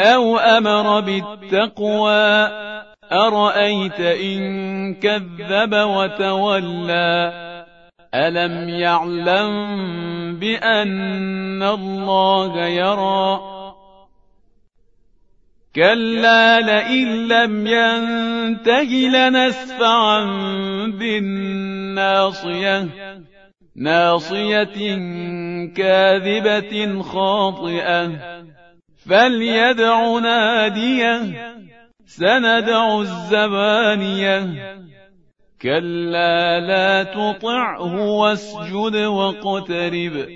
أو أمر بالتقوى أرأيت إن كذب وتولى ألم يعلم بأن الله يرى كلا لئن لم ينته لنسفعا بالناصية ناصية كاذبة خاطئة فليدع ناديه سندع الزبانية. كلا لا تطعه واسجد واقترب.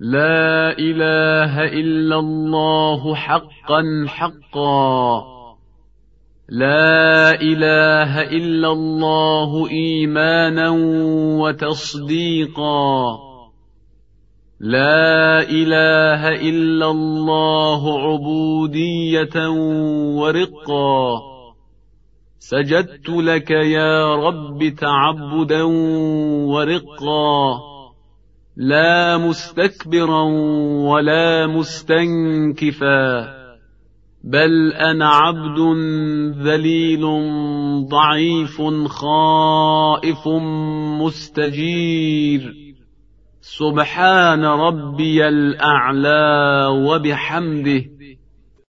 لا إله إلا الله حقا حقا. لا إله إلا الله إيمانا وتصديقا. لا إله إلا الله عبودية ورقا. سجدت لك يا رب تعبدا ورقا. لا مستكبرا ولا مستنكفا. بل أنا عبد ذليل ضعيف خائف مستجير. سبحان ربي الأعلى وبحمده